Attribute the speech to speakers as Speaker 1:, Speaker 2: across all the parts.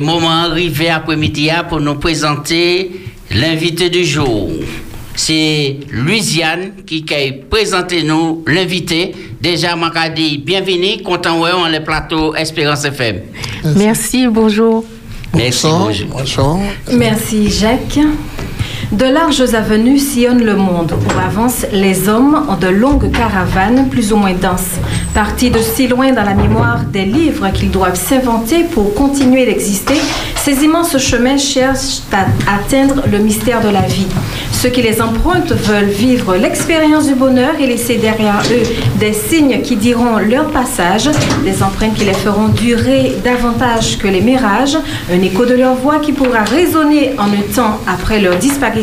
Speaker 1: Moment arrivé après-midi pour nous présenter l'invité du jour. C'est Louisiane qui a présenté nous l'invité. Déjà, m'a dit bienvenue, content ouais, on le plateau Espérance FM.
Speaker 2: Merci, bonjour.
Speaker 1: Merci, bonjour.
Speaker 3: bonjour.
Speaker 4: Merci, Jacques. De larges avenues sillonnent le monde où avancent les hommes en de longues caravanes plus ou moins denses, partis de si loin dans la mémoire des livres qu'ils doivent s'inventer pour continuer d'exister. Ces immenses chemins cherchent à atteindre le mystère de la vie. Ceux qui les empruntent veulent vivre l'expérience du bonheur et laisser derrière eux des signes qui diront leur passage, des empreintes qui les feront durer davantage que les mirages, un écho de leur voix qui pourra résonner en un temps après leur disparition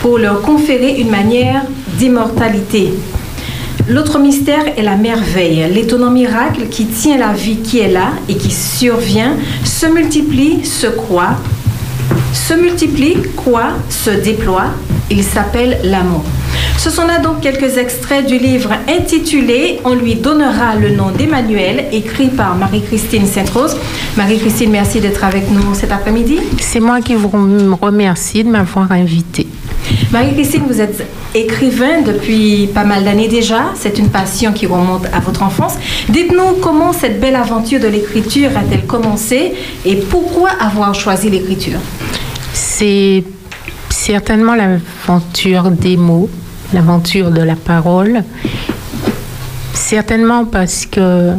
Speaker 4: pour leur conférer une manière d'immortalité. L'autre mystère est la merveille, l'étonnant miracle qui tient la vie qui est là et qui survient, se multiplie, se croit, se multiplie, quoi, se déploie. Il s'appelle l'amour. Ce sont là donc quelques extraits du livre intitulé On lui donnera le nom d'Emmanuel, écrit par Marie-Christine Sainte-Rose. Marie-Christine, merci d'être avec nous cet après-midi.
Speaker 2: C'est moi qui vous remercie de m'avoir invité.
Speaker 4: Marie-Christine, vous êtes écrivain depuis pas mal d'années déjà. C'est une passion qui remonte à votre enfance. Dites-nous comment cette belle aventure de l'écriture a-t-elle commencé et pourquoi avoir choisi l'écriture?
Speaker 2: C'est certainement l'aventure des mots, l'aventure de la parole. Certainement parce que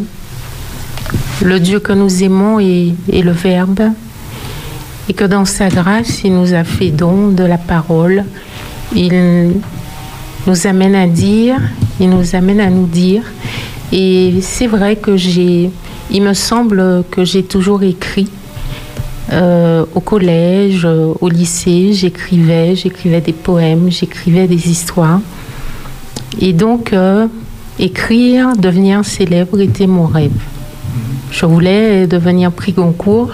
Speaker 2: le Dieu que nous aimons est, le Verbe et que dans sa grâce, il nous a fait don de la parole. Il nous amène à dire, il nous amène à nous dire. Et c'est vrai que j'ai, il me semble que j'ai toujours écrit. Euh, au collège, euh, au lycée, j'écrivais, j'écrivais des poèmes, j'écrivais des histoires. Et donc, euh, écrire, devenir célèbre était mon rêve. Je voulais devenir prix Goncourt.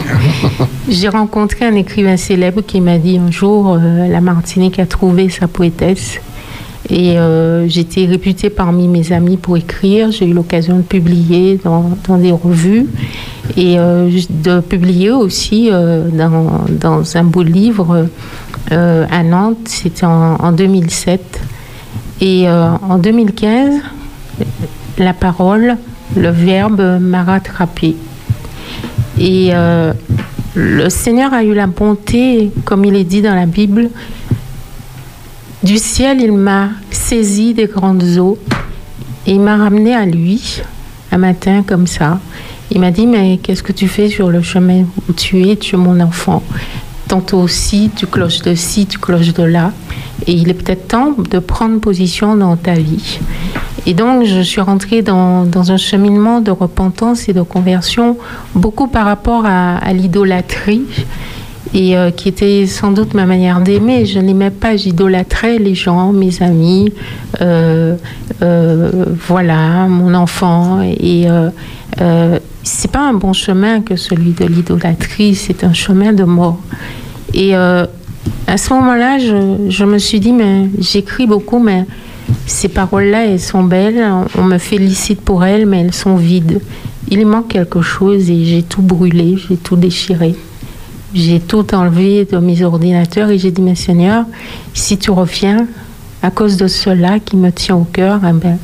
Speaker 2: J'ai rencontré un écrivain célèbre qui m'a dit un jour la Martinique a trouvé sa poétesse. Et euh, j'étais réputée parmi mes amis pour écrire. J'ai eu l'occasion de publier dans, des revues et euh, de publier aussi euh, dans, un beau livre à Nantes. C'était en, en, 2007. Et en 2015, la parole, le verbe m'a rattrapée. Et le Seigneur a eu la bonté, comme il est dit dans la Bible, du ciel, il m'a saisi des grandes eaux et il m'a ramené à lui un matin comme ça. Il m'a dit, mais qu'est-ce que tu fais sur le chemin où tu es? Tu es mon enfant. Tantôt aussi, tu cloches de ci, tu cloches de là. Et il est peut-être temps de prendre position dans ta vie. Et donc, je suis rentrée dans, dans un cheminement de repentance et de conversion, beaucoup par rapport à, à l'idolâtrie et euh, qui était sans doute ma manière d'aimer. Je n'aimais pas, j'idolâtrais les gens, mes amis, euh, euh, voilà, mon enfant. Et c'est pas un bon chemin que celui de l'idolâtrie, c'est un chemin de mort. Et à ce moment-là, je, je, me suis dit, mais j'écris beaucoup, mais ces paroles-là, elles sont belles, on me félicite pour elles, mais elles sont vides. Il manque quelque chose et j'ai tout brûlé, j'ai tout déchiré j'ai tout enlevé de mes ordinateurs et j'ai dit, mais Seigneur, si tu reviens à cause de cela qui me tient au cœur, eh ben,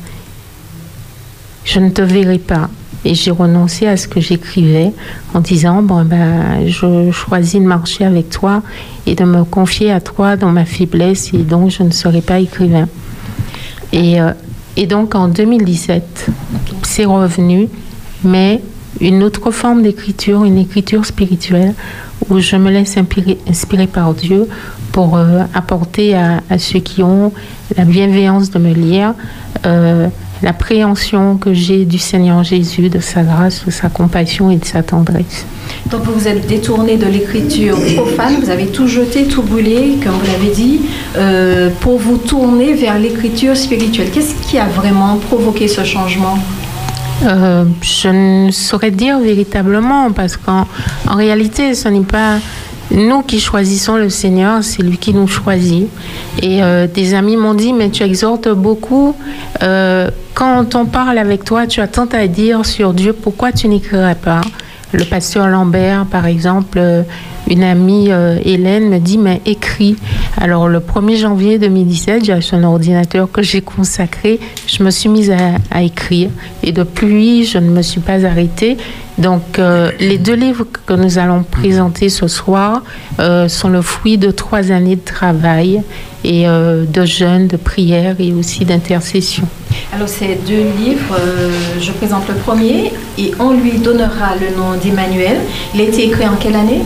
Speaker 2: je ne te verrai pas. Et j'ai renoncé à ce que j'écrivais en disant, bon, ben, je choisis de marcher avec toi et de me confier à toi dans ma faiblesse et donc je ne serai pas écrivain. Et, euh, et donc en 2017, c'est revenu, mais une autre forme d'écriture, une écriture spirituelle, où je me laisse inspirer, par Dieu pour euh, apporter à, ceux qui ont la bienveillance de me lire euh, l'appréhension que j'ai du Seigneur Jésus, de sa grâce, de sa compassion et de sa tendresse.
Speaker 4: Donc vous vous êtes détourné de l'écriture profane, vous avez tout jeté, tout brûlé, comme vous l'avez dit, euh, pour vous tourner vers l'écriture spirituelle. Qu'est-ce qui a vraiment provoqué ce changement?
Speaker 2: Euh, je ne saurais dire véritablement parce qu'en en réalité, ce n'est pas nous qui choisissons le Seigneur, c'est lui qui nous choisit. Et euh, des amis m'ont dit, mais tu exhortes beaucoup. Euh, quand on parle avec toi, tu as tant à dire sur Dieu, pourquoi tu n'écrirais pas? Le pasteur Lambert, par exemple, une amie euh, Hélène me dit mais écris. Alors le 1er janvier 2017, j'ai acheté un ordinateur que j'ai consacré. Je me suis mise à, écrire et depuis je ne me suis pas arrêtée. Donc euh, les deux livres que nous allons présenter ce soir sont le fruit de trois années de travail et de jeûne, de prière et aussi d'intercession.
Speaker 4: Alors ces deux livres, euh, je présente le premier et on lui donnera le nom d'Emmanuel. Il a été écrit en quelle année?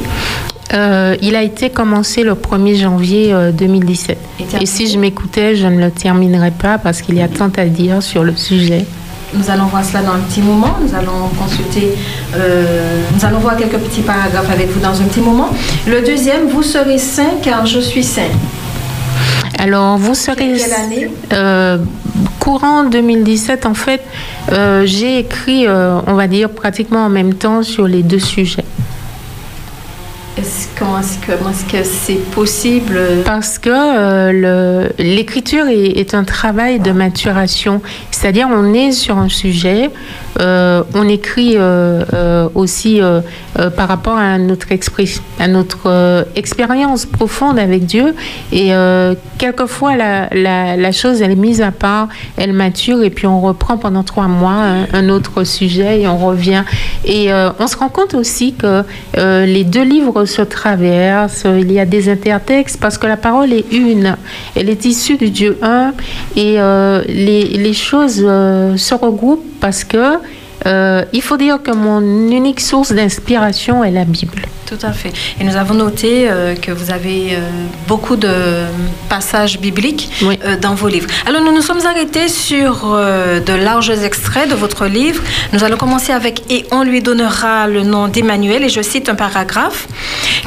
Speaker 2: Euh, il a été commencé le 1er janvier 2017. Euh, et, si je m'écoutais, je ne le terminerai pas parce qu'il y a tant à dire sur le sujet.
Speaker 4: Nous allons voir cela dans un petit moment. Nous allons consulter, nous allons voir quelques petits paragraphes avec vous dans un petit moment. Le deuxième, vous serez saint car je suis saint.
Speaker 2: Alors, vous serez.
Speaker 4: Quelle année?
Speaker 2: Euh, Courant 2017, en fait, euh, j'ai écrit, euh, on va dire, pratiquement en même temps sur les deux sujets.
Speaker 4: Comment est-ce que c'est possible?
Speaker 2: Parce que l'écriture est, un travail de maturation. C'est-à-dire, on est sur un sujet, euh, on écrit euh, euh, aussi par rapport à notre, expérience profonde avec Dieu. Et quelquefois, la, chose, elle est mise à part, elle mature, et puis on reprend pendant trois mois un, autre sujet et on revient. Et on se rend compte aussi que les deux livres se traversent, il y a des intertextes, parce que la parole est une, elle est issue du Dieu un, et les choses se regroupent parce que euh, il faut dire que mon unique source d'inspiration est la Bible.
Speaker 4: Tout à fait. Et nous avons noté euh, que vous avez euh, beaucoup de passages bibliques dans vos livres. Alors nous nous sommes arrêtés sur de larges extraits de votre livre. Nous allons commencer avec Et on lui donnera le nom d'Emmanuel. Et je cite un paragraphe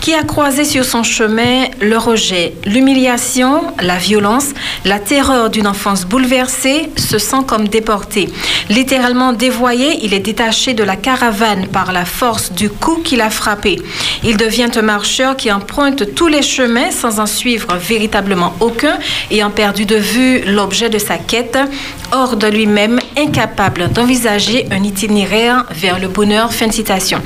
Speaker 4: qui a croisé sur son chemin le rejet, l'humiliation, la violence, la terreur d'une enfance bouleversée, se sent comme déporté. Littéralement dévoyé, il est détaché de la caravane par la force du coup qu'il a frappé. Il devient un marcheur qui emprunte tous les chemins sans en suivre véritablement aucun, ayant perdu de vue l'objet de sa quête, hors de lui-même, incapable d'envisager un itinéraire vers le bonheur. Fin de citation.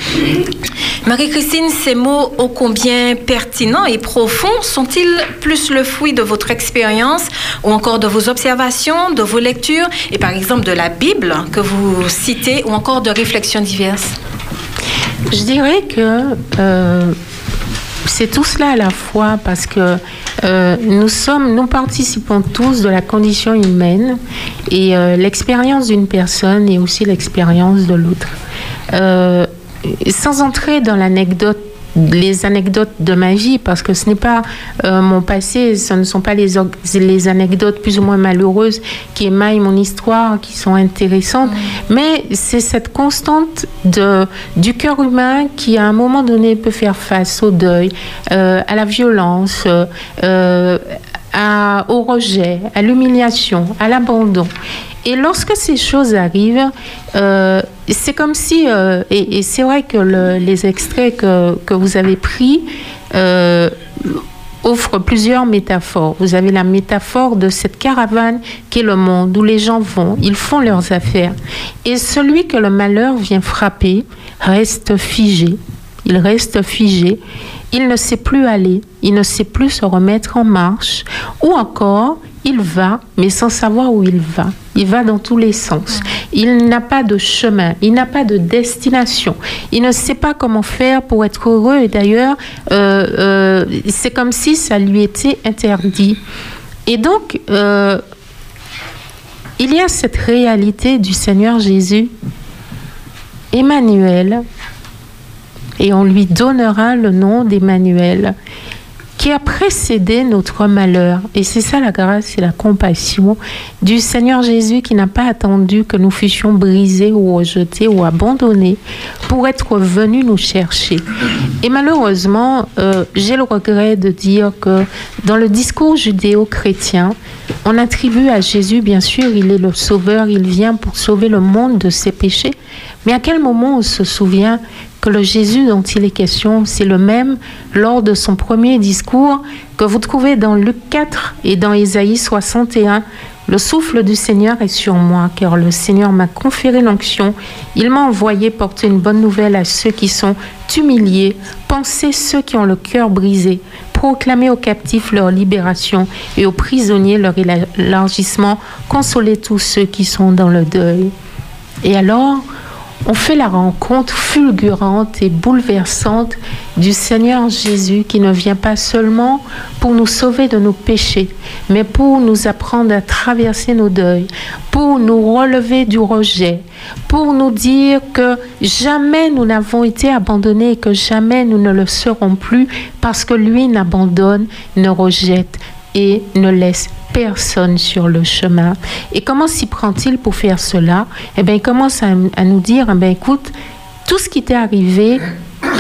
Speaker 4: Marie-Christine, ces mots ô combien pertinents et profonds sont-ils plus le fruit de votre expérience ou encore de vos observations, de vos lectures et par exemple de la Bible que vous citez encore de réflexions diverses?
Speaker 2: Je dirais que euh, c'est tout cela à la fois parce que euh, nous sommes, nous participons tous de la condition humaine et euh, l'expérience d'une personne est aussi l'expérience de l'autre. sans entrer dans l'anecdote les anecdotes de ma vie, parce que ce n'est pas euh, mon passé, ce ne sont pas les, les anecdotes plus ou moins malheureuses qui émaillent mon histoire, qui sont intéressantes, mm. mais c'est cette constante de, du cœur humain qui, à un moment donné, peut faire face au deuil, euh, à la violence, euh, au rejet, à l'humiliation, à l'abandon. Et lorsque ces choses arrivent, euh, c'est comme si, euh, et, c'est vrai que les extraits que, que, vous avez pris euh, offrent plusieurs métaphores. Vous avez la métaphore de cette caravane qui est le monde, où les gens vont, ils font leurs affaires. Et celui que le malheur vient frapper reste figé. Il reste figé. Il ne sait plus aller, il ne sait plus se remettre en marche, ou encore il va, mais sans savoir où il va. Il va dans tous les sens. Il n'a pas de chemin, il n'a pas de destination. Il ne sait pas comment faire pour être heureux. Et d'ailleurs, euh, euh, c'est comme si ça lui était interdit. Et donc, euh, il y a cette réalité du Seigneur Jésus, Emmanuel, et on lui donnera le nom d'Emmanuel qui a précédé notre malheur. Et c'est ça la grâce et la compassion du Seigneur Jésus qui n'a pas attendu que nous fussions brisés ou rejetés ou abandonnés pour être venu nous chercher. Et malheureusement, euh, j'ai le regret de dire que dans le discours judéo-chrétien, on attribue à Jésus, bien sûr, il est le sauveur, il vient pour sauver le monde de ses péchés. Mais à quel moment on se souvient que le Jésus dont il est question, c'est le même lors de son premier discours que vous trouvez dans Luc 4 et dans Ésaïe 61, Le souffle du Seigneur est sur moi, car le Seigneur m'a conféré l'onction. Il m'a envoyé porter une bonne nouvelle à ceux qui sont humiliés, penser ceux qui ont le cœur brisé, proclamer aux captifs leur libération et aux prisonniers leur élargissement, consoler tous ceux qui sont dans le deuil. Et alors, on fait la rencontre fulgurante et bouleversante du Seigneur Jésus qui ne vient pas seulement pour nous sauver de nos péchés, mais pour nous apprendre à traverser nos deuils, pour nous relever du rejet, pour nous dire que jamais nous n'avons été abandonnés et que jamais nous ne le serons plus parce que lui n'abandonne, ne rejette et ne laisse personne sur le chemin. Et comment s'y prend-il pour faire cela? Eh bien, il commence à, nous dire, eh écoute, tout ce qui t'est arrivé,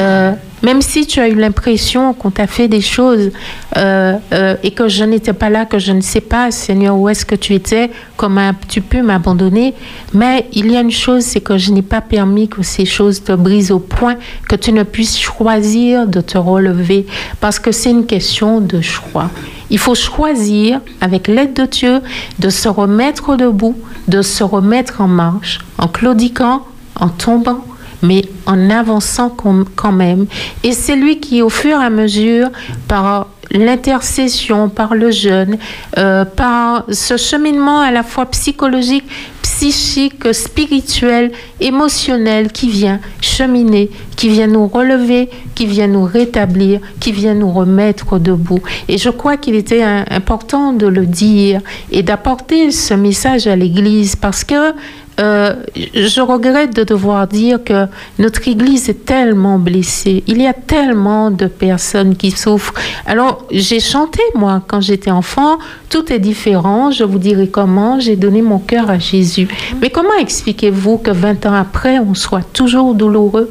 Speaker 2: euh, même si tu as eu l'impression qu'on t'a fait des choses euh, euh, et que je n'étais pas là, que je ne sais pas, Seigneur, où est-ce que tu étais, comment tu peux m'abandonner. Mais il y a une chose, c'est que je n'ai pas permis que ces choses te brisent au point que tu ne puisses choisir de te relever, parce que c'est une question de choix. Il faut choisir, avec l'aide de Dieu, de se remettre debout, de se remettre en marche, en claudiquant, en tombant, mais en avançant quand même. Et c'est lui qui, au fur et à mesure, par l'intercession, par le jeûne, euh, par ce cheminement à la fois psychologique, psychique, spirituel, émotionnel qui vient cheminer, qui vient nous relever, qui vient nous rétablir, qui vient nous remettre debout. Et je crois qu'il était important de le dire et d'apporter ce message à l'Église parce que euh, je regrette de devoir dire que notre Église est tellement blessée. Il y a tellement de personnes qui souffrent. Alors, j'ai chanté, moi, quand j'étais enfant, tout est différent. Je vous dirai comment. J'ai donné mon cœur à Jésus. Mais comment expliquez-vous que 20 ans après, on soit toujours douloureux?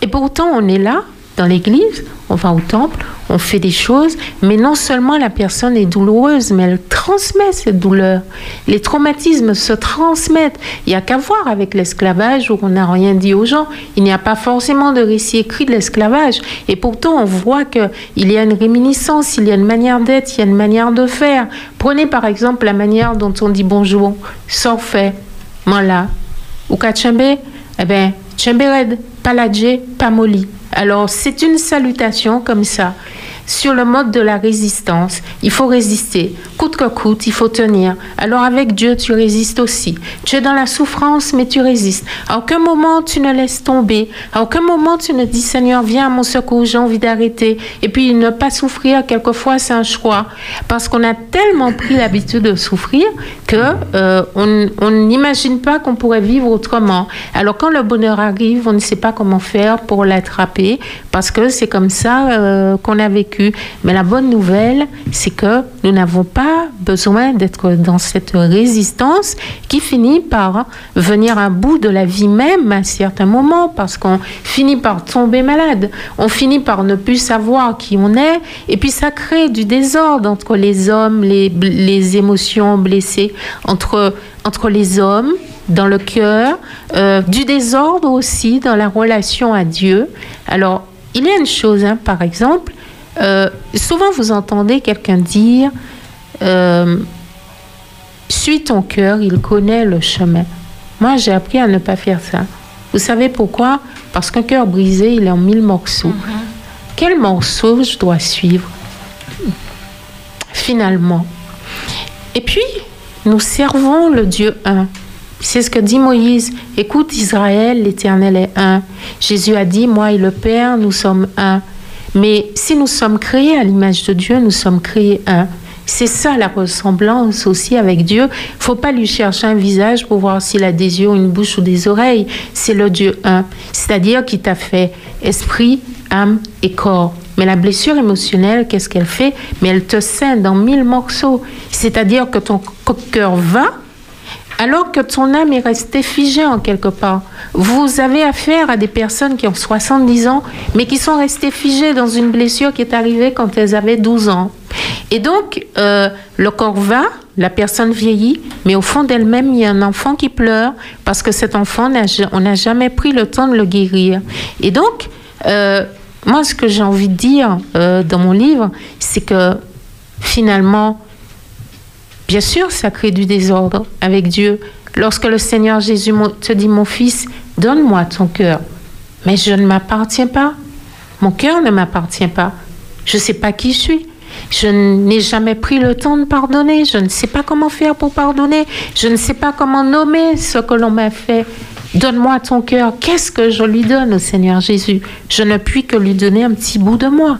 Speaker 2: Et pourtant, on est là dans l'église, on va au temple, on fait des choses, mais non seulement la personne est douloureuse, mais elle transmet cette douleur. Les traumatismes se transmettent. Il n'y a qu'à voir avec l'esclavage où on n'a rien dit aux gens. Il n'y a pas forcément de récit écrit de l'esclavage. Et pourtant, on voit qu'il y a une réminiscence, il y a une manière d'être, il y a une manière de faire. Prenez par exemple la manière dont on dit bonjour, fait, mala, ou kachembe, eh bien, chembered, paladje, pamoli. Alors, c'est une salutation comme ça sur le mode de la résistance. Il faut résister. Coûte que coûte, il faut tenir. Alors avec Dieu, tu résistes aussi. Tu es dans la souffrance, mais tu résistes. À aucun moment, tu ne laisses tomber. À aucun moment, tu ne dis, Seigneur, viens à mon secours, j'ai envie d'arrêter. Et puis, ne pas souffrir, quelquefois, c'est un choix. Parce qu'on a tellement pris l'habitude de souffrir que euh, on n'imagine pas qu'on pourrait vivre autrement. Alors quand le bonheur arrive, on ne sait pas comment faire pour l'attraper, parce que c'est comme ça euh, qu'on a vécu mais la bonne nouvelle, c'est que nous n'avons pas besoin d'être dans cette résistance qui finit par venir à bout de la vie même à certains moments parce qu'on finit par tomber malade. On finit par ne plus savoir qui on est et puis ça crée du désordre entre les hommes, les, émotions blessées, entre, entre les hommes dans le cœur, euh, du désordre aussi dans la relation à Dieu. Alors, il y a une chose, hein, par exemple, euh, souvent, vous entendez quelqu'un dire euh, Suis ton cœur, il connaît le chemin. Moi, j'ai appris à ne pas faire ça. Vous savez pourquoi? Parce qu'un cœur brisé, il est en mille morceaux. Mm-hmm. Quel morceau je dois suivre Finalement? Et puis, nous servons le Dieu un. C'est ce que dit Moïse. Écoute Israël, l'Éternel est un. Jésus a dit, moi et le Père, nous sommes un. Mais si nous sommes créés à l'image de Dieu, nous sommes créés un. C'est ça la ressemblance aussi avec Dieu. Faut pas lui chercher un visage pour voir s'il a des yeux, une bouche ou des oreilles. C'est le Dieu un. C'est-à-dire qui t'a fait esprit, âme et corps. Mais la blessure émotionnelle, qu'est-ce qu'elle fait? Mais elle te scinde en mille morceaux. C'est-à-dire que ton cœur va, alors que ton âme est restée figée en quelque part. Vous avez affaire à des personnes qui ont 70 ans, mais qui sont restées figées dans une blessure qui est arrivée quand elles avaient 12 ans. Et donc, euh, le corps va, la personne vieillit, mais au fond d'elle-même, il y a un enfant qui pleure parce que cet enfant, on n'a jamais pris le temps de le guérir. Et donc, euh, moi, ce que j'ai envie de dire euh, dans mon livre, c'est que finalement, Bien sûr, ça crée du désordre avec Dieu. Lorsque le Seigneur Jésus te dit, mon fils, donne-moi ton cœur. Mais je ne m'appartiens pas. Mon cœur ne m'appartient pas. Je ne sais pas qui je suis. Je n'ai jamais pris le temps de pardonner. Je ne sais pas comment faire pour pardonner. Je ne sais pas comment nommer ce que l'on m'a fait. Donne-moi ton cœur. Qu'est-ce que je lui donne au Seigneur Jésus? Je ne puis que lui donner un petit bout de moi.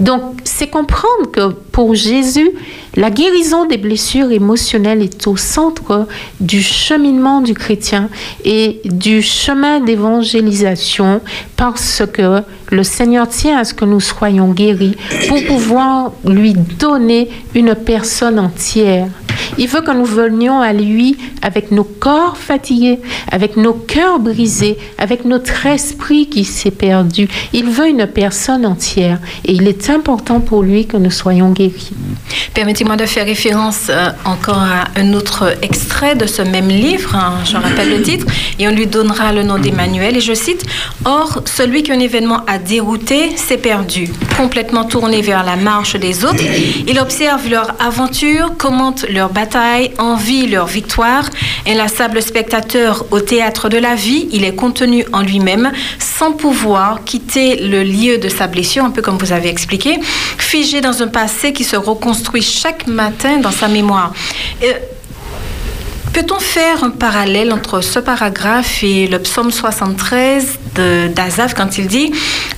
Speaker 2: Donc, c'est comprendre que pour Jésus, la guérison des blessures émotionnelles est au centre du cheminement du chrétien et du chemin d'évangélisation parce que le Seigneur tient à ce que nous soyons guéris pour pouvoir lui donner une personne entière. Il veut que nous venions à lui avec nos corps fatigués, avec nos cœurs brisés, avec notre esprit qui s'est perdu. Il veut une personne entière et il est important pour lui que nous soyons guéris.
Speaker 4: Permettez-moi de faire référence euh, encore à un autre extrait de ce même livre, hein, je rappelle le titre, et on lui donnera le nom d'Emmanuel, et je cite, Or, celui qu'un événement a dérouté s'est perdu, complètement tourné vers la marche des autres. Il observe leur aventure, commente leur bataille, envie leur victoire. Inlassable spectateur au théâtre de la vie, il est contenu en lui-même, sans pouvoir quitter le lieu de sa blessure, un peu comme vous avez expliqué, figé dans un passé qui se reconstruit chaque matin dans sa mémoire. Euh, peut-on faire un parallèle entre ce paragraphe et le psaume 73 d'Azaf quand il dit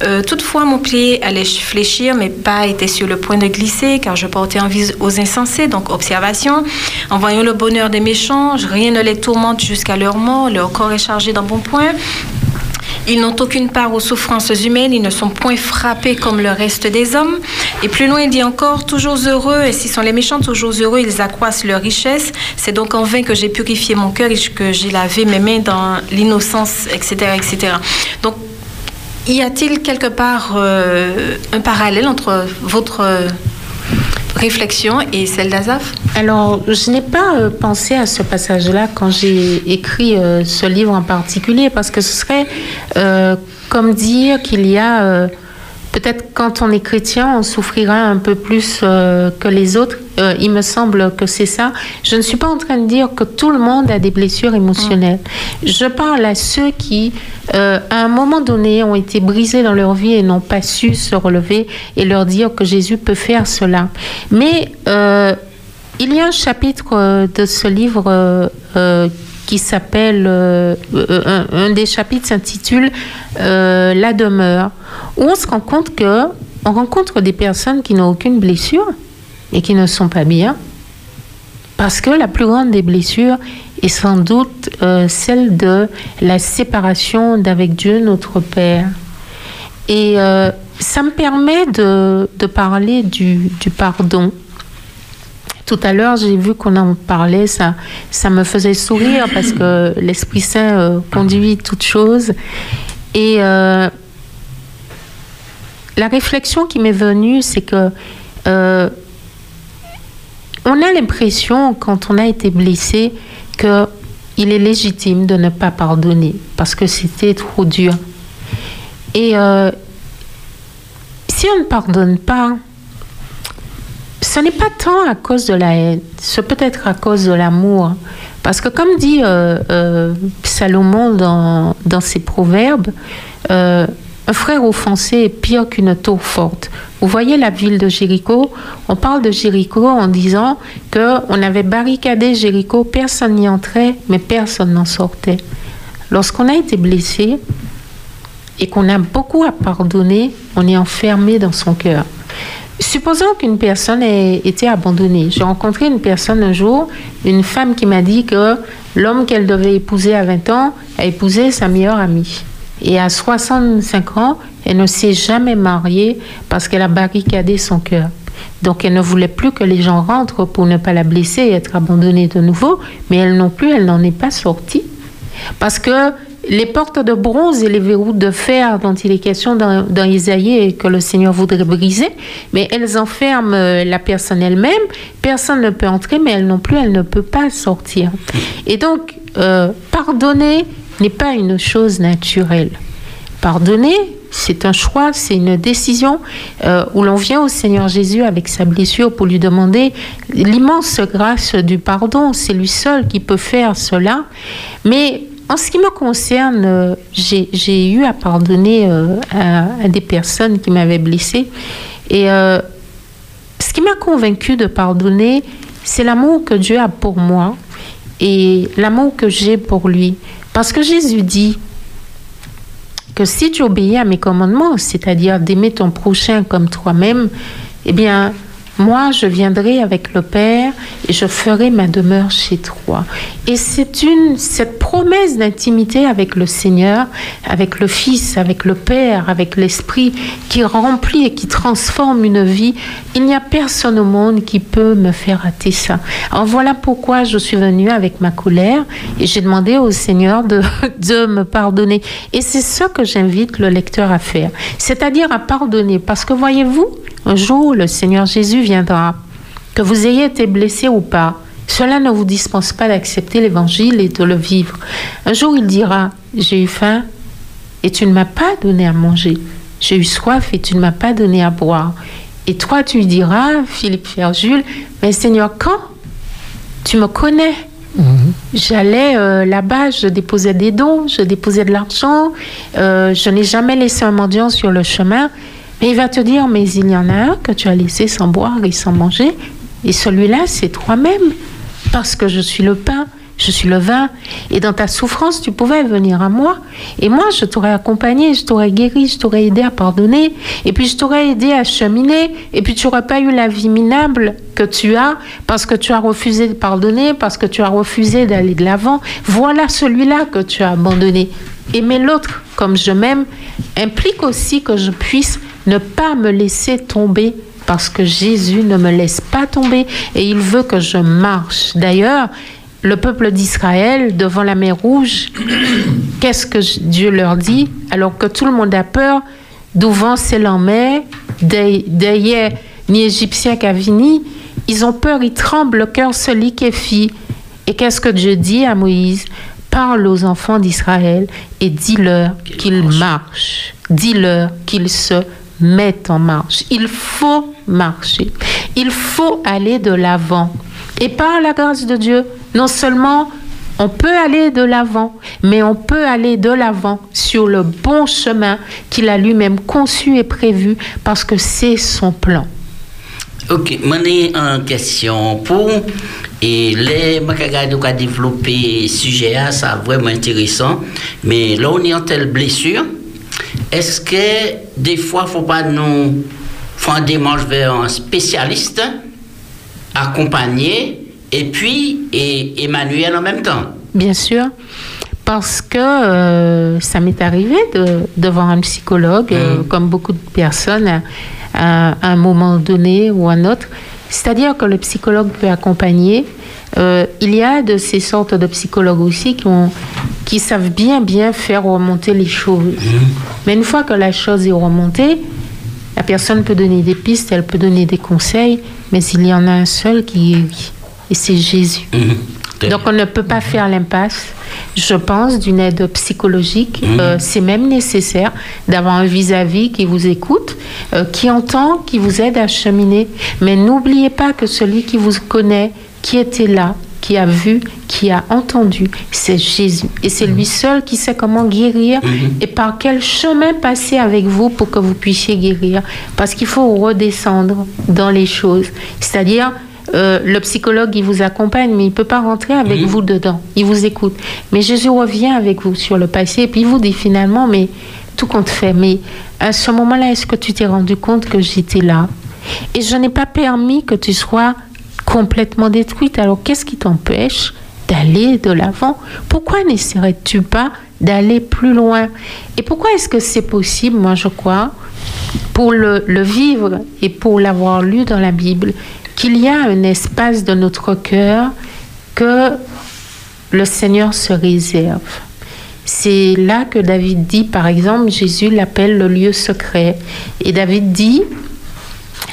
Speaker 4: euh, Toutefois, mon pied allait fléchir, mes pas étaient sur le point de glisser, car je portais envie aux insensés. Donc, observation. En voyant le bonheur des méchants, rien ne les tourmente jusqu'à leur mort, leur corps est chargé d'un bon point. Ils n'ont aucune part aux souffrances humaines, ils ne sont point frappés comme le reste des hommes. Et plus loin, il dit encore, toujours heureux, et s'ils sont les méchants, toujours heureux, ils accroissent leur richesse. C'est donc en vain que j'ai purifié mon cœur et que j'ai lavé mes mains dans l'innocence, etc., etc. Donc, y a-t-il quelque part euh, un parallèle entre votre réflexion et celle d'Azaf
Speaker 2: Alors, je n'ai pas euh, pensé à ce passage-là quand j'ai écrit euh, ce livre en particulier, parce que ce serait euh, comme dire qu'il y a Peut-être quand on est chrétien, on souffrira un peu plus que les autres. Euh, il me semble que c'est ça. Je ne suis pas en train de dire que tout le monde a des blessures émotionnelles. Je parle à ceux qui, euh, à un moment donné, ont été brisés dans leur vie et n'ont pas su se relever et leur dire que Jésus peut faire cela. Mais il y a un chapitre de ce livre qui s'appelle, euh, euh, un, des chapitres s'intitule euh, La demeure, où on se rend compte que on rencontre des personnes qui n'ont aucune blessure et qui ne sont pas bien, parce que la plus grande des blessures est sans doute celle de la séparation d'avec Dieu, notre Père. Et ça me permet de, de parler du, du pardon. Tout à l'heure, j'ai vu qu'on en parlait, ça, ça me faisait sourire parce que l'Esprit Saint euh, conduit toutes choses. Et euh, la réflexion qui m'est venue, c'est que euh, on a l'impression, quand on a été blessé, qu'il est légitime de ne pas pardonner parce que c'était trop dur. Et si on ne pardonne pas, ce n'est pas tant à cause de la haine, c'est peut-être à cause de l'amour. Parce que comme dit euh, euh, Salomon dans, dans ses proverbes, euh, un frère offensé est pire qu'une tour forte. Vous voyez la ville de Jéricho? On parle de Jéricho en disant qu'on avait barricadé Jéricho, personne n'y entrait, mais personne n'en sortait. Lorsqu'on a été blessé et qu'on a beaucoup à pardonner, on est enfermé dans son cœur. Supposons qu'une personne ait été abandonnée. J'ai rencontré une personne un jour, une femme qui m'a dit que l'homme qu'elle devait épouser à 20 ans a épousé sa meilleure amie. Et à 65 ans, elle ne s'est jamais mariée parce qu'elle a barricadé son cœur. Donc elle ne voulait plus que les gens rentrent pour ne pas la blesser et être abandonnée de nouveau, mais elle non plus, elle n'en est pas sortie. Parce que les portes de bronze et les verrous de fer dont il est question dans, dans Isaïe et que le Seigneur voudrait briser, mais elles enferment euh, la personne elle-même. Personne ne peut entrer, mais elle non plus, elle ne peut pas sortir. Et donc, euh, pardonner n'est pas une chose naturelle. Pardonner, c'est un choix, c'est une décision euh, où l'on vient au Seigneur Jésus avec sa blessure pour lui demander l'immense grâce du pardon. C'est lui seul qui peut faire cela. Mais en ce qui me concerne, euh, j'ai eu à pardonner euh, à, des personnes qui m'avaient blessé. Et ce qui m'a convaincu de pardonner, c'est l'amour que Dieu a pour moi et l'amour que j'ai pour lui. Parce que Jésus dit, que si tu obéis à mes commandements, c'est-à-dire d'aimer ton prochain comme toi-même, eh bien, moi, je viendrai avec le Père et je ferai ma demeure chez toi. Et c'est une, cette promesse d'intimité avec le Seigneur, avec le Fils, avec le Père, avec l'Esprit, qui remplit et qui transforme une vie. Il n'y a personne au monde qui peut me faire rater ça. Alors voilà pourquoi je suis venue avec ma colère et j'ai demandé au Seigneur de, de me pardonner. Et c'est ce que j'invite le lecteur à faire, c'est-à-dire à pardonner. Parce que voyez-vous, un jour, le Seigneur Jésus viendra. Que vous ayez été blessé ou pas, cela ne vous dispense pas d'accepter l'évangile et de le vivre. Un jour, il dira, j'ai eu faim et tu ne m'as pas donné à manger. J'ai eu soif et tu ne m'as pas donné à boire. Et toi, tu lui diras, Philippe Ferjul, mais Seigneur, quand tu me connais? Mhm. J'allais euh, là-bas, je déposais des dons, je déposais de l'argent, euh, je n'ai jamais laissé un mendiant sur le chemin. Mais il va te dire, mais il y en a un que tu as laissé sans boire et sans manger, et celui-là, c'est toi-même, parce que je suis le pain, je suis le vin, et dans ta souffrance, tu pouvais venir à moi, et moi, je t'aurais accompagné, je t'aurais guéri, je t'aurais aidé à pardonner, et puis je t'aurais aidé à cheminer, et puis tu n'aurais pas eu la vie minable que tu as, parce que tu as refusé de pardonner, parce que tu as refusé d'aller de l'avant. Voilà celui-là que tu as abandonné. Aimer l'autre comme je m'aime implique aussi que je puisse ne pas me laisser tomber parce que Jésus ne me laisse pas tomber et il veut que je marche. D'ailleurs, le peuple d'Israël devant la mer Rouge, qu'est-ce que Dieu leur dit? Alors que tout le monde a peur D'ouvant c'est en mer, d'ailleurs ni Égyptien qu'Avini, ils ont peur, ils tremblent, le cœur se liquéfie. Et qu'est-ce que Dieu dit à Moïse? Parle aux enfants d'Israël et dis-leur qu'ils marchent. Dis-leur qu'ils se mettent en marche. Il faut marcher. Il faut aller de l'avant. Et par la grâce de Dieu, non seulement on peut aller de l'avant, mais on peut aller de l'avant sur le bon chemin qu'il a lui-même conçu et prévu parce que c'est son plan.
Speaker 1: Ok, ai en question pour et les qui a développé sujet ça vraiment intéressant mais là on est en telle blessure est-ce que des fois, il ne faut pas nous faire un démarche vers un spécialiste, accompagner, et puis et Emmanuel en même temps?
Speaker 2: Bien sûr. Parce que euh, ça m'est arrivé de, voir un psychologue, euh, mmh. comme beaucoup de personnes, à, un moment donné ou un autre. C'est-à-dire que le psychologue peut accompagner. Euh, il y a de ces sortes de psychologues aussi qui ont, qui savent bien, bien faire remonter les choses. Mhm. Mais une fois que la chose est remontée, la personne peut donner des pistes, elle peut donner des conseils, mais il y en a un seul qui est et c'est Jésus. Mhm. Donc on ne peut pas faire l'impasse, je pense, d'une aide psychologique. Mhm. Euh, c'est même nécessaire d'avoir un vis-à-vis qui vous écoute, euh, qui entend, qui vous aide à cheminer. Mais n'oubliez pas que celui qui vous connaît, qui était là, qui a vu, qui a entendu, c'est Jésus. Et c'est lui seul qui sait comment guérir mhm. et par quel chemin passer avec vous pour que vous puissiez guérir. Parce qu'il faut redescendre dans les choses. C'est-à-dire, euh, le psychologue, il vous accompagne, mais il ne peut pas rentrer avec mhm. vous dedans. Il vous écoute. Mais Jésus revient avec vous sur le passé et puis il vous dit finalement, mais tout compte fait. Mais à ce moment-là, est-ce que tu t'es rendu compte que j'étais là? Et je n'ai pas permis que tu sois complètement détruite. Alors qu'est-ce qui t'empêche d'aller de l'avant? Pourquoi n'essaierais-tu pas d'aller plus loin? Et pourquoi est-ce que c'est possible, moi je crois, pour le, le vivre et pour l'avoir lu dans la Bible, qu'il y a un espace de notre cœur que le Seigneur se réserve. C'est là que David dit, par exemple, Jésus l'appelle le lieu secret. Et David dit,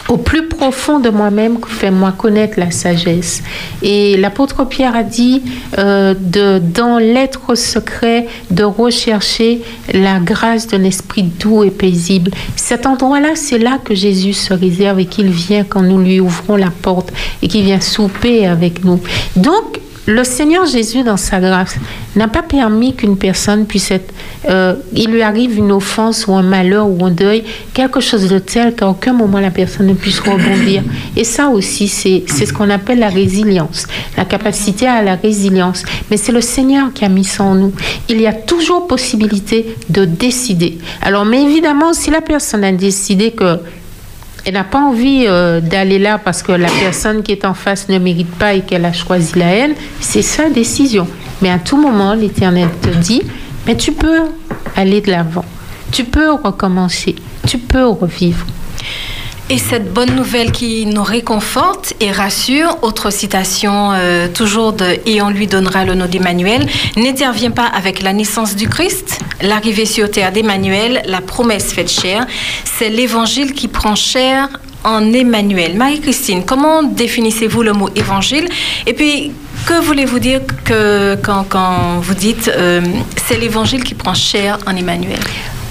Speaker 2: au plus profond de moi-même, fais-moi connaître la sagesse. Et l'apôtre Pierre a dit, euh, de, dans l'être secret, de rechercher la grâce d'un esprit doux et paisible. Cet endroit-là, c'est là que Jésus se réserve et qu'il vient quand nous lui ouvrons la porte et qu'il vient souper avec nous. Donc, le Seigneur Jésus, dans sa grâce, n'a pas permis qu'une personne puisse être... Euh, il lui arrive une offense ou un malheur ou un deuil, quelque chose de tel qu'à aucun moment la personne ne puisse rebondir. Et ça aussi, c'est ce qu'on appelle la résilience, la capacité à la résilience. Mais c'est le Seigneur qui a mis ça en nous. Il y a toujours possibilité de décider. Alors, mais évidemment, si la personne a décidé que elle n'a pas envie euh, d'aller là parce que la personne qui est en face ne mérite pas et qu'elle a choisi la haine, c'est sa décision. Mais à tout moment, l'Éternel te dit, mais tu peux aller de l'avant, tu peux recommencer, tu peux revivre.
Speaker 4: Et cette bonne nouvelle qui nous réconforte et rassure, autre citation euh, toujours de Et on lui donnera le nom d'Emmanuel, n'intervient pas avec la naissance du Christ, l'arrivée sur terre d'Emmanuel, la promesse faite chair. C'est l'évangile qui prend chair en Emmanuel. Marie-Christine, comment définissez-vous le mot évangile Et puis, que voulez-vous dire que, quand, quand vous dites euh, c'est l'évangile qui prend chair en Emmanuel?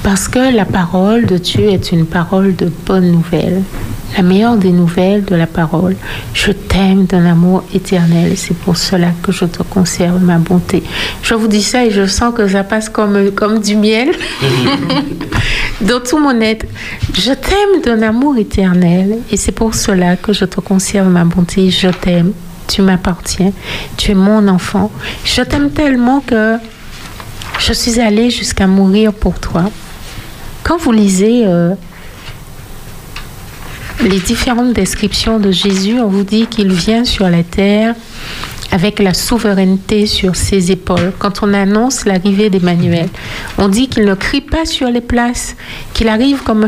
Speaker 2: Parce que la parole de Dieu est une parole de bonne nouvelle. La meilleure des nouvelles de la parole. Je t'aime d'un amour éternel. C'est pour cela que je te conserve ma bonté. Je vous dis ça et je sens que ça passe comme, comme du miel dans tout mon être. Je t'aime d'un amour éternel et c'est pour cela que je te conserve ma bonté. Je t'aime. Tu m'appartiens. Tu es mon enfant. Je t'aime tellement que je suis allée jusqu'à mourir pour toi. Quand vous lisez euh, les différentes descriptions de Jésus, on vous dit qu'il vient sur la terre avec la souveraineté sur ses épaules. Quand on annonce l'arrivée d'Emmanuel, on dit qu'il ne crie pas sur les places, qu'il arrive comme,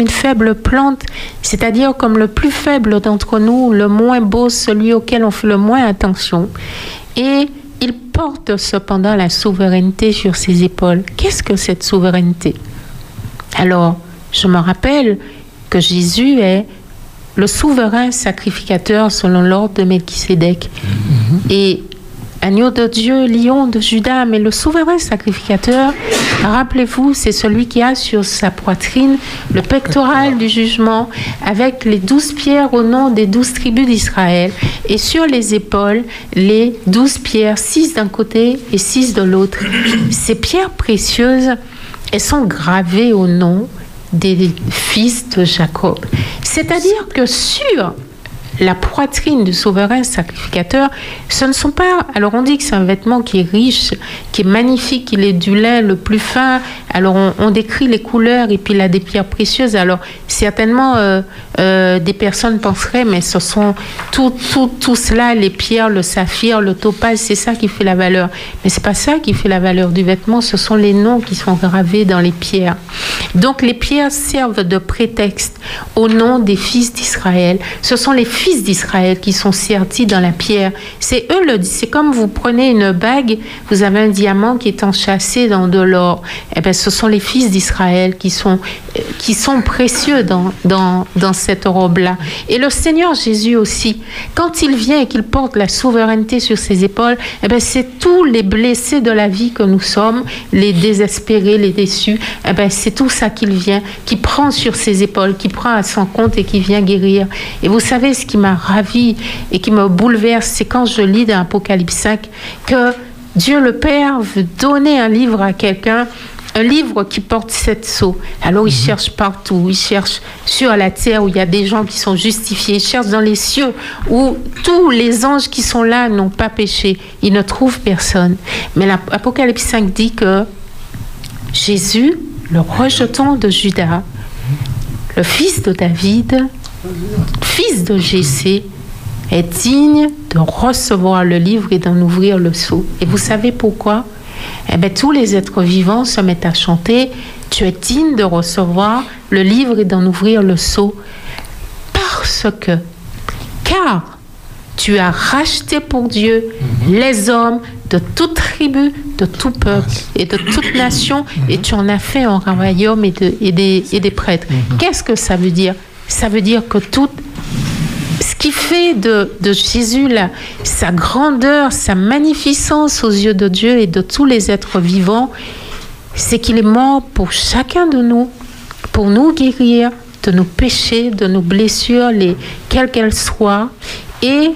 Speaker 2: une faible plante, c'est-à-dire comme le plus faible d'entre nous, le moins beau, celui auquel on fait le moins attention. Et il porte cependant la souveraineté sur ses épaules. Qu'est-ce que cette souveraineté? Alors, je me rappelle que Jésus est le souverain sacrificateur selon l'ordre de Melchisédek. Mhm. Et agneau de Dieu, lion de Judas, mais le souverain sacrificateur, rappelez-vous, c'est celui qui a sur sa poitrine le pectoral du jugement avec les douze pierres au nom des douze tribus d'Israël et sur les épaules les douze pierres, six d'un côté et six de l'autre. Ces pierres précieuses elles sont gravées au nom des fils de Jacob. C'est-à-dire que sur la poitrine du souverain sacrificateur, ce ne sont pas. Alors on dit que c'est un vêtement qui est riche, qui est magnifique, il est du lin le plus fin. Alors on, décrit les couleurs et puis il a des pierres précieuses. Alors certainement euh, euh, des personnes penseraient, mais ce sont tout, tout, tout cela, les pierres, le saphir, le topaz, c'est ça qui fait la valeur. Mais c'est pas ça qui fait la valeur du vêtement, ce sont les noms qui sont gravés dans les pierres. Donc les pierres servent de prétexte au nom des fils d'Israël. Ce sont les fils d'Israël qui sont sertis dans la pierre. C'est eux le c'est comme vous prenez une bague, vous avez un diamant qui est enchâssé dans de l'or. Eh bien, ce sont les fils d'Israël qui sont qui sont précieux dans dans, dans cette robe-là. Et le Seigneur Jésus aussi, quand il vient et qu'il porte la souveraineté sur ses épaules, eh bien, c'est tous les blessés de la vie que nous sommes, les désespérés, les déçus. Eh bien, c'est tout ça qu'il vient, qui prend sur ses épaules, qui prend à son compte et qui vient guérir. Et vous savez ce qui m'a ravi et qui me bouleverse, c'est quand je lis dans Apocalypse 5 que Dieu le Père veut donner un livre à quelqu'un un livre qui porte sept sceaux. Alors il mhm. cherche partout, il cherche sur la terre où il y a des gens qui sont justifiés, il cherche dans les cieux où tous les anges qui sont là n'ont pas péché. Il ne trouve personne. Mais l'Apocalypse 5 dit que Jésus, le rejetant de Judas, le fils de David, fils de Jessé, est digne de recevoir le livre et d'en ouvrir le sceau. Et vous savez pourquoi? Eh bien, tous les êtres vivants se mettent à chanter Tu es digne de recevoir le livre et d'en ouvrir le sceau. Parce que, car tu as racheté pour Dieu les hommes de toute tribu, de tout peuple et de toute nation, et tu en as fait un royaume et, et, des, et des prêtres. Mhm. Qu'est-ce que ça veut dire? Ça veut dire que tout ce qui fait de, de Jésus sa grandeur, sa magnificence aux yeux de Dieu et de tous les êtres vivants, c'est qu'il est mort pour chacun de nous, pour nous guérir de nos péchés, de nos blessures, les, quelles qu'elles soient, et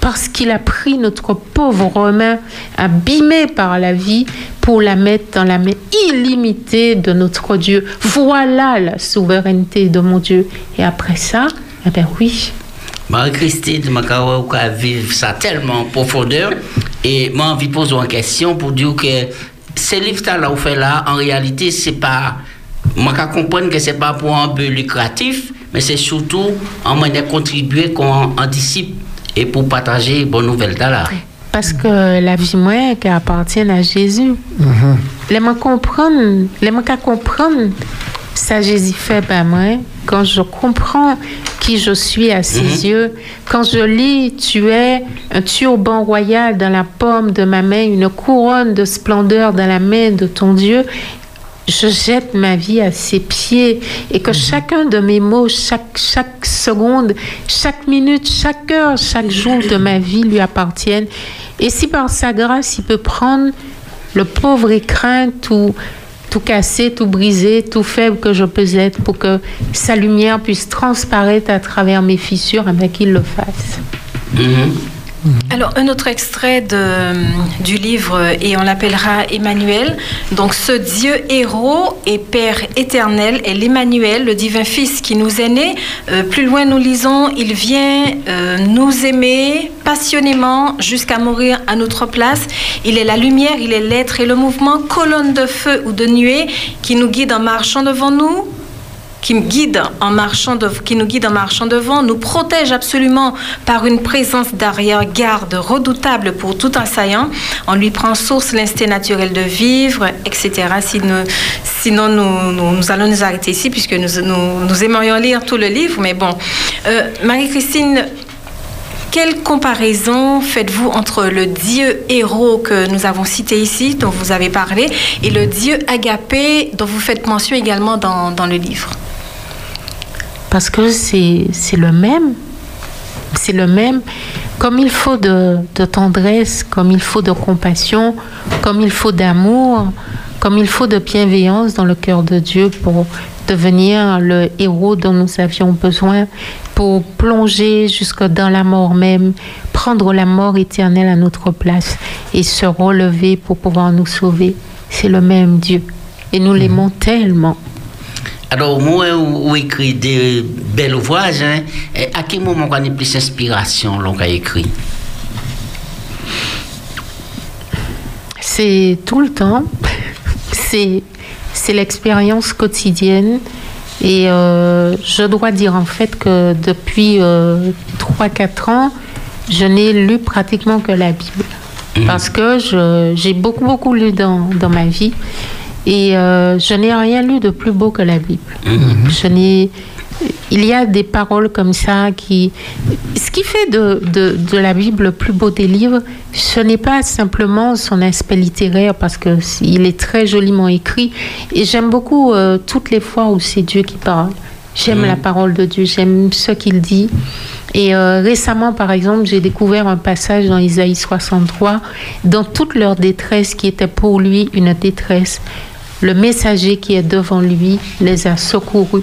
Speaker 2: parce qu'il a pris notre pauvre main abîmée par la vie pour la mettre dans la main illimitée de notre Dieu. Voilà la souveraineté de mon Dieu. Et après ça, eh bien oui.
Speaker 1: Marie-Christine, je vivre ça tellement en profondeur. Et moi, envie poser une question pour dire que ces livres-là, fait là, en réalité, c'est pas. Moi, je comprends que c'est pas pour un but lucratif, mais c'est surtout en moyen de contribuer qu'on anticipe et pour partager bonnes nouvelles là.
Speaker 2: Parce que la vie moi qui appartient à Jésus. Mm Les comprendre, les comprendre ça Jésus fait ben moi quand je comprends qui je suis à ses mhm. yeux, quand je lis tu es un turban royal dans la paume de ma main, une couronne de splendeur dans la main de ton Dieu, je jette ma vie à ses pieds et que mhm. chacun de mes mots, chaque, chaque seconde, chaque minute, chaque heure, chaque jour de ma vie lui appartiennent. Et si par sa grâce, il peut prendre le pauvre écrin, tout, tout cassé, tout brisé, tout faible que je peux être pour que sa lumière puisse transparaître à travers mes fissures, avec qu'il le fasse.
Speaker 4: Mhm. Alors, un autre extrait de, du livre, et on l'appellera Emmanuel. Donc, ce Dieu héros et Père éternel est l'Emmanuel, le divin Fils qui nous est né. Euh, plus loin, nous lisons, il vient euh, nous aimer passionnément jusqu'à mourir à notre place. Il est la lumière, il est l'être et le mouvement, colonne de feu ou de nuée qui nous guide en marchant devant nous, qui, nous guide en marchant devant, nous protège absolument par une présence d'arrière-garde redoutable pour tout assaillant. On lui prend source l'instinct naturel de vivre, etc. sinon, nous, allons nous arrêter ici puisque nous, aimerions lire tout le livre. Mais bon, euh, Marie-Christine, quelle comparaison faites-vous entre le Dieu héros que nous avons cité ici, dont vous avez parlé, et le Dieu agapé dont vous faites mention également dans le livre?
Speaker 2: Parce que c'est le même. C'est le même. Comme il faut de, de, tendresse, comme il faut de compassion, comme il faut d'amour, comme il faut de bienveillance dans le cœur de Dieu pour devenir le héros dont nous avions besoin, pour plonger jusque dans la mort même, prendre la mort éternelle à notre place et se relever pour pouvoir nous sauver. C'est le même Dieu. Et nous l'aimons tellement.
Speaker 1: Alors, moi, où écrit des belles ouvrages, hein, à quel moment on a plus d'inspiration l'on a écrit?
Speaker 2: C'est tout le temps. C'est, c'est l'expérience quotidienne. Et euh, je dois dire en fait que depuis 3-4 euh, ans, je n'ai lu pratiquement que la Bible. Mmh. Parce que j'ai beaucoup, beaucoup lu dans, dans ma vie. Et euh, je n'ai rien lu de plus beau que la Bible. Mhm. Je n'ai il y a des paroles comme ça qui... Ce qui fait de, de, de, la Bible le plus beau des livres, ce n'est pas simplement son aspect littéraire, parce qu'il est très joliment écrit. Et j'aime beaucoup euh, toutes les fois où c'est Dieu qui parle. J'aime la mhm. parole de Dieu, j'aime ce qu'il dit. Et euh, récemment, par exemple, j'ai découvert un passage dans Isaïe 63, dans toute leur détresse qui était pour lui une détresse le messager qui est devant lui les a secourus.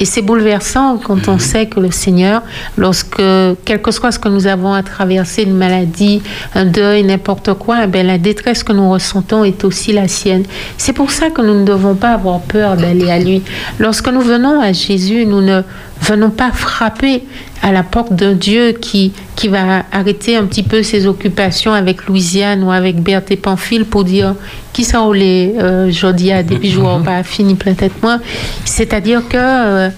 Speaker 2: Et c'est bouleversant quand on mhm. sait que le Seigneur, lorsque, quel que soit ce que nous avons à traverser, une maladie, un deuil, n'importe quoi, eh la détresse que nous ressentons est aussi la sienne. C'est pour ça que nous ne devons pas avoir peur d'aller à lui. Lorsque nous venons à Jésus, nous ne venons pas frapper à la porte d'un Dieu qui, qui va arrêter un petit peu ses occupations avec Louisiane ou avec Berthe Pamphile pour dire qui ça les euh, des jours pas fini peut-être moi. C'est-à-dire que euh,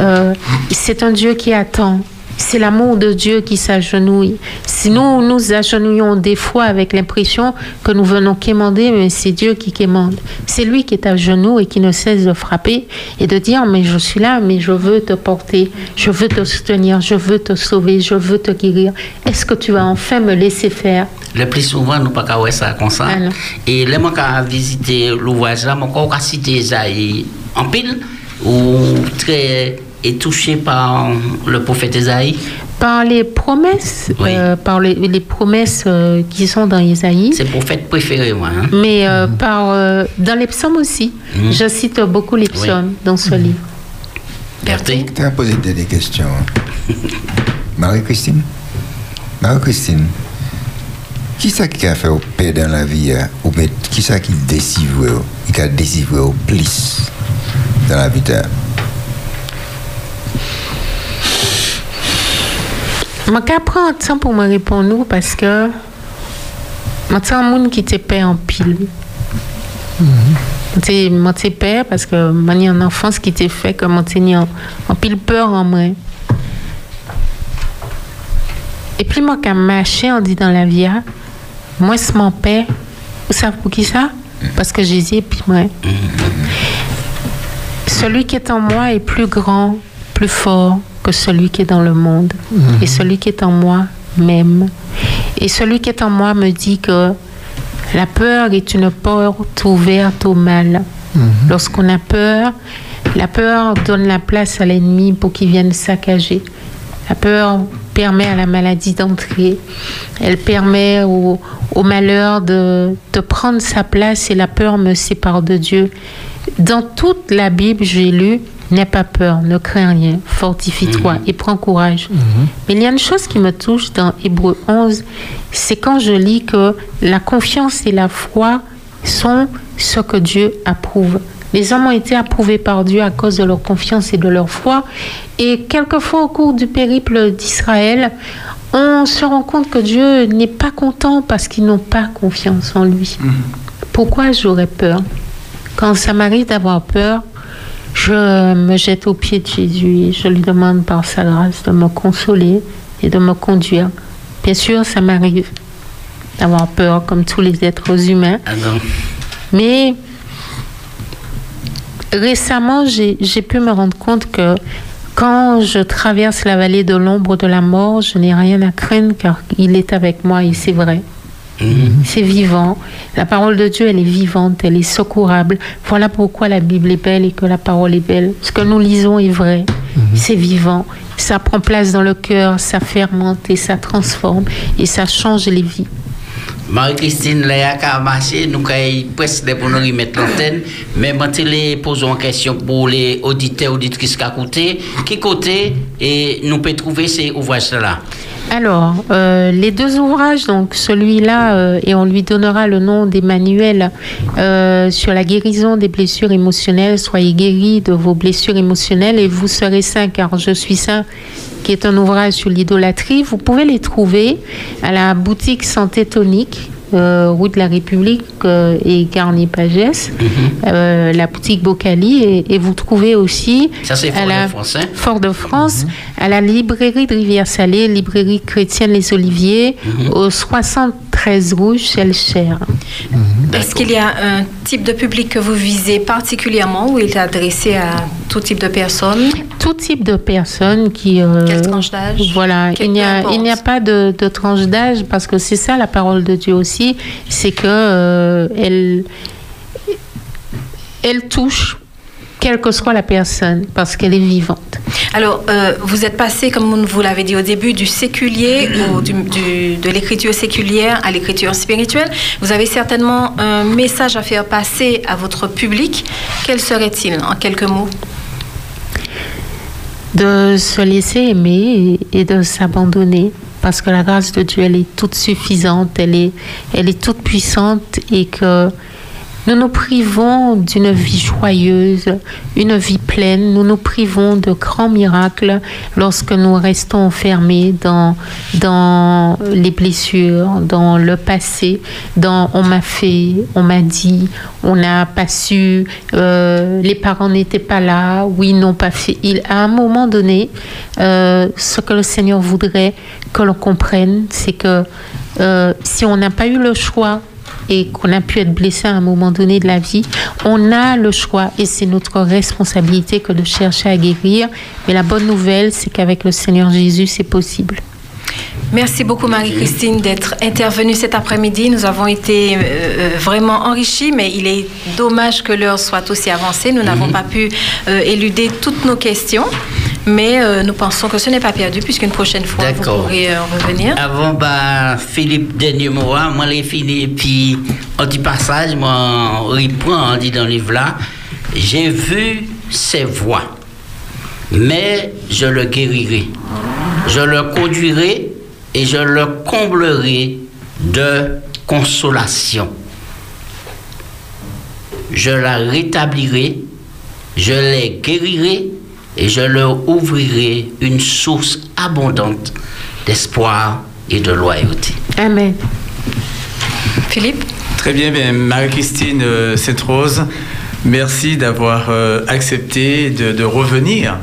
Speaker 2: euh, c'est un Dieu qui attend c'est l'amour de Dieu qui s'agenouille. Si nous nous agenouillons des fois avec l'impression que nous venons quémander, mais c'est Dieu qui quémande. C'est lui qui est à genoux et qui ne cesse de frapper et de dire mais je suis là, mais je veux te porter, je veux te soutenir, je veux te sauver, je veux te guérir. Est-ce que tu vas enfin me laisser faire?
Speaker 1: Le plus souvent, nous pas qu'à ça comme ça. Et les gens qui visité l'ouvrage là, encore cité ça en pile ou très est touché par le prophète Esaïe
Speaker 2: Par les promesses,
Speaker 1: Oui.
Speaker 2: euh, par les, les promesses euh, qui sont dans Isaïe.
Speaker 1: C'est le prophète préféré, moi. hein.
Speaker 2: Mais euh, par, euh, dans les psaumes aussi.
Speaker 1: Mhm.
Speaker 2: Je cite beaucoup les psaumes dans ce livre.
Speaker 1: Berthe
Speaker 3: Tu as posé des questions. Marie-Christine? Marie-Christine, qui ça qui a fait au paix dans la vie hein? Ou bien qui ça qui décide Qui a décidé au plus dans la vie hein?
Speaker 2: Je vais prendre temps pour me répondre parce que je suis un monde qui te paie en pile. Je suis peur parce que je une enfance qui t'est fait que je suis en, pile peur en moi. Et puis moi, quand je on dit dans la vie, ah, moi, c'est mon père. Vous savez pour qui ça? Parce que Jésus est puis moi. Celui qui est en moi est plus grand, plus fort que celui qui est dans le monde. Et celui qui est en moi m'aime. Et celui qui est en moi me dit que la peur est une porte ouverte au mal. Lorsqu'on a peur, la peur donne la place à l'ennemi pour qu'il vienne saccager. La peur permet à la maladie d'entrer. Elle permet au, au malheur de, de prendre sa place et la peur me sépare de Dieu. Dans toute la Bible, j'ai lu N'aie pas peur, ne crains rien, fortifie-toi et prends courage. Mais il y a une chose qui me touche dans Hébreu 11, c'est quand je lis que la confiance et la foi sont ce que Dieu approuve. Les hommes ont été approuvés par Dieu à cause de leur confiance et de leur foi. Et quelquefois au cours du périple d'Israël, on se rend compte que Dieu n'est pas content parce qu'ils n'ont pas confiance en lui. Pourquoi j'aurais peur? Quand ça m'arrive d'avoir peur, je me jette aux pieds de Jésus et je lui demande par sa grâce de me consoler et de me conduire. Bien sûr, ça m'arrive d'avoir peur comme tous les êtres humains,
Speaker 1: Ah non.
Speaker 2: mais récemment, j'ai j'ai pu me rendre compte que quand je traverse la vallée de l'ombre de la mort, je n'ai rien à craindre car il est avec moi et c'est vrai. C'est vivant. La parole de Dieu, elle est vivante, elle est secourable. Voilà pourquoi la Bible est belle et que la parole est belle. Ce que nous lisons est vrai. C'est vivant. Ça prend place dans le cœur, ça fermente et ça transforme et ça change les vies.
Speaker 1: Marie-Christine, là, a marché, nous avons presque pour nous remettre l'antenne, mais je les posons une question pour les auditeurs, auditrices qui écoutent. Qui côté et nous pouvons trouver ces ouvrages-là
Speaker 2: Alors, euh, les deux ouvrages, donc celui-là, euh, et on lui donnera le nom d'Emmanuel euh, sur la guérison des blessures émotionnelles. Soyez guéris de vos blessures émotionnelles et vous serez saints car je suis saint, qui est un ouvrage sur l'idolâtrie. Vous pouvez les trouver à la boutique Santé Tonique. Euh, route de la République euh, et Garnier Pagès, euh, la boutique Bocali, et, et vous trouvez aussi
Speaker 1: Ça,
Speaker 2: à la-
Speaker 1: Fort-de-France, hein?
Speaker 2: Fort-de-France, à la librairie de Rivière-Salée, librairie chrétienne Les Oliviers, au 73 rouge, Cher.
Speaker 4: Est-ce qu'il y a un type de public que vous visez particulièrement ou il est adressé à tout type de personnes?
Speaker 2: Tout type de personnes qui. euh,
Speaker 4: Quelle tranche d'âge?
Speaker 2: Voilà,
Speaker 4: Quel-
Speaker 2: il n'y a,
Speaker 4: peu
Speaker 2: il n'y a
Speaker 4: importe.
Speaker 2: pas de, de tranche d'âge parce que c'est ça la parole de Dieu aussi, c'est que euh, elle, elle touche quelle que soit la personne parce qu'elle est vivante.
Speaker 4: Alors, euh, vous êtes passé, comme vous l'avez dit au début, du séculier ou du, du- de l'écriture séculière à l'écriture spirituelle. Vous avez certainement un message à faire passer à votre public. Quel serait-il en quelques mots?
Speaker 2: De se laisser aimer et, et de s'abandonner parce que la grâce de Dieu elle est toute suffisante, elle est, elle est toute puissante et que nous nous privons d'une vie joyeuse, une vie pleine, nous nous privons de grands miracles lorsque nous restons enfermés dans, dans les blessures, dans le passé, dans on m'a fait, on m'a dit, on n'a pas su, euh, les parents n'étaient pas là, ou ils n'ont pas fait. À un moment donné, euh, ce que le Seigneur voudrait que l'on comprenne, c'est que euh, si on n'a pas eu le choix et qu'on a pu être blessé à un moment donné de la vie, on a le choix et c'est notre responsabilité que de chercher à guérir. Mais la bonne nouvelle, c'est qu'avec le Seigneur Jésus, c'est possible.
Speaker 4: Merci beaucoup Marie-Christine d'être intervenue cet après-midi. Nous avons été euh, euh, vraiment enrichis, mais il est dommage que l'heure soit aussi avancée. Nous n'avons pas pu euh, éluder toutes nos questions. Mais euh, nous pensons que ce n'est pas perdu, puisqu'une prochaine fois, vous pourrez euh, revenir.
Speaker 1: Avant, bah, Philippe, dernier mot, moi, les fini, puis, on dit passage, moi, on reprend, on dit dans le livre là, j'ai vu ses voix, mais je le guérirai. Je le conduirai et je le comblerai de consolation. Je la rétablirai, je les guérirai et je leur ouvrirai une source abondante d'espoir et de loyauté.
Speaker 2: Amen.
Speaker 4: Philippe?
Speaker 5: Très bien, bien Marie-Christine euh, Sainte-Rose, merci d'avoir euh, accepté de, de revenir.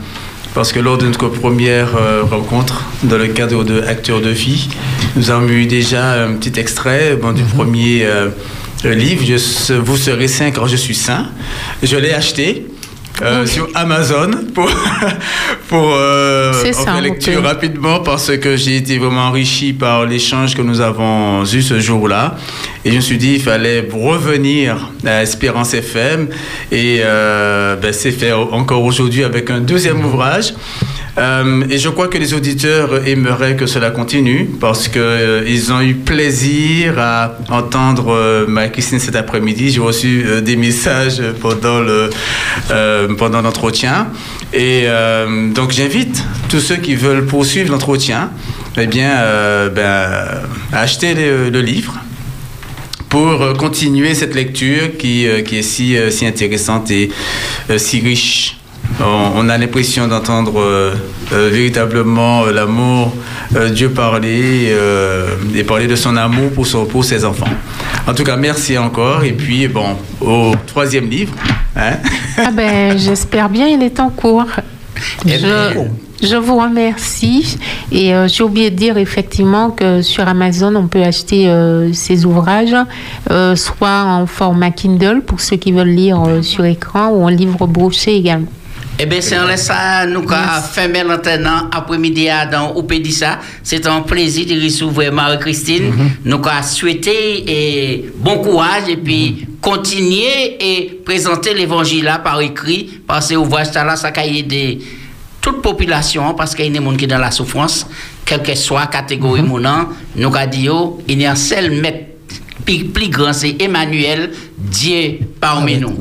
Speaker 5: Parce que lors de notre première euh, rencontre, dans le cadre de Acteurs de vie, nous avons eu déjà un petit extrait bon, du premier euh, livre, Je Vous serez saint quand je suis saint. Je l'ai acheté. Euh, sur Amazon pour, pour euh,
Speaker 2: C'est
Speaker 5: en
Speaker 2: ça,
Speaker 5: faire
Speaker 2: on
Speaker 5: lecture rapidement parce que j'ai été vraiment enrichi par l'échange que nous avons eu ce jour-là. Et je me suis dit, il fallait revenir à Espérance FM. Et euh, ben, c'est fait encore aujourd'hui avec un deuxième ouvrage. Euh, et je crois que les auditeurs aimeraient que cela continue parce qu'ils ont eu plaisir à entendre euh, ma Christine cet après-midi. J'ai reçu euh, des messages pendant le euh, pendant l'entretien. Et euh, donc j'invite tous ceux qui veulent poursuivre l'entretien, eh bien, euh, ben, à acheter le, livre pour euh, continuer cette lecture qui, euh, qui est si, euh, si intéressante et euh, si riche. On, a l'impression d'entendre euh, euh, véritablement euh, l'amour, Dieu parler et parler de son amour pour, son, pour ses enfants. En tout cas, merci encore. Et puis, bon, au troisième livre. hein.
Speaker 2: Ah ben, j'espère bien, il est en cours. Je, je vous remercie. Et euh, j'ai oublié de dire effectivement que sur Amazon, on peut acheter euh, ces ouvrages, euh, soit en format Kindle pour ceux qui veulent lire sur écran ou en livre broché également.
Speaker 1: Eh bien, c'est en laissant nous l'antenne après-midi dans. C'est un plaisir de recevoir Marie-Christine. Nous qu'à souhaiter et bon courage et puis continuer et présenter l'évangile par écrit parce que ça là, ça a aider toute population parce qu'il y a des gens qui sont dans la souffrance, quelle que soit la catégorie mounant, nous qu'à dire, il y a un seul maître plus grand, c'est Emmanuel, Dieu parmi nous.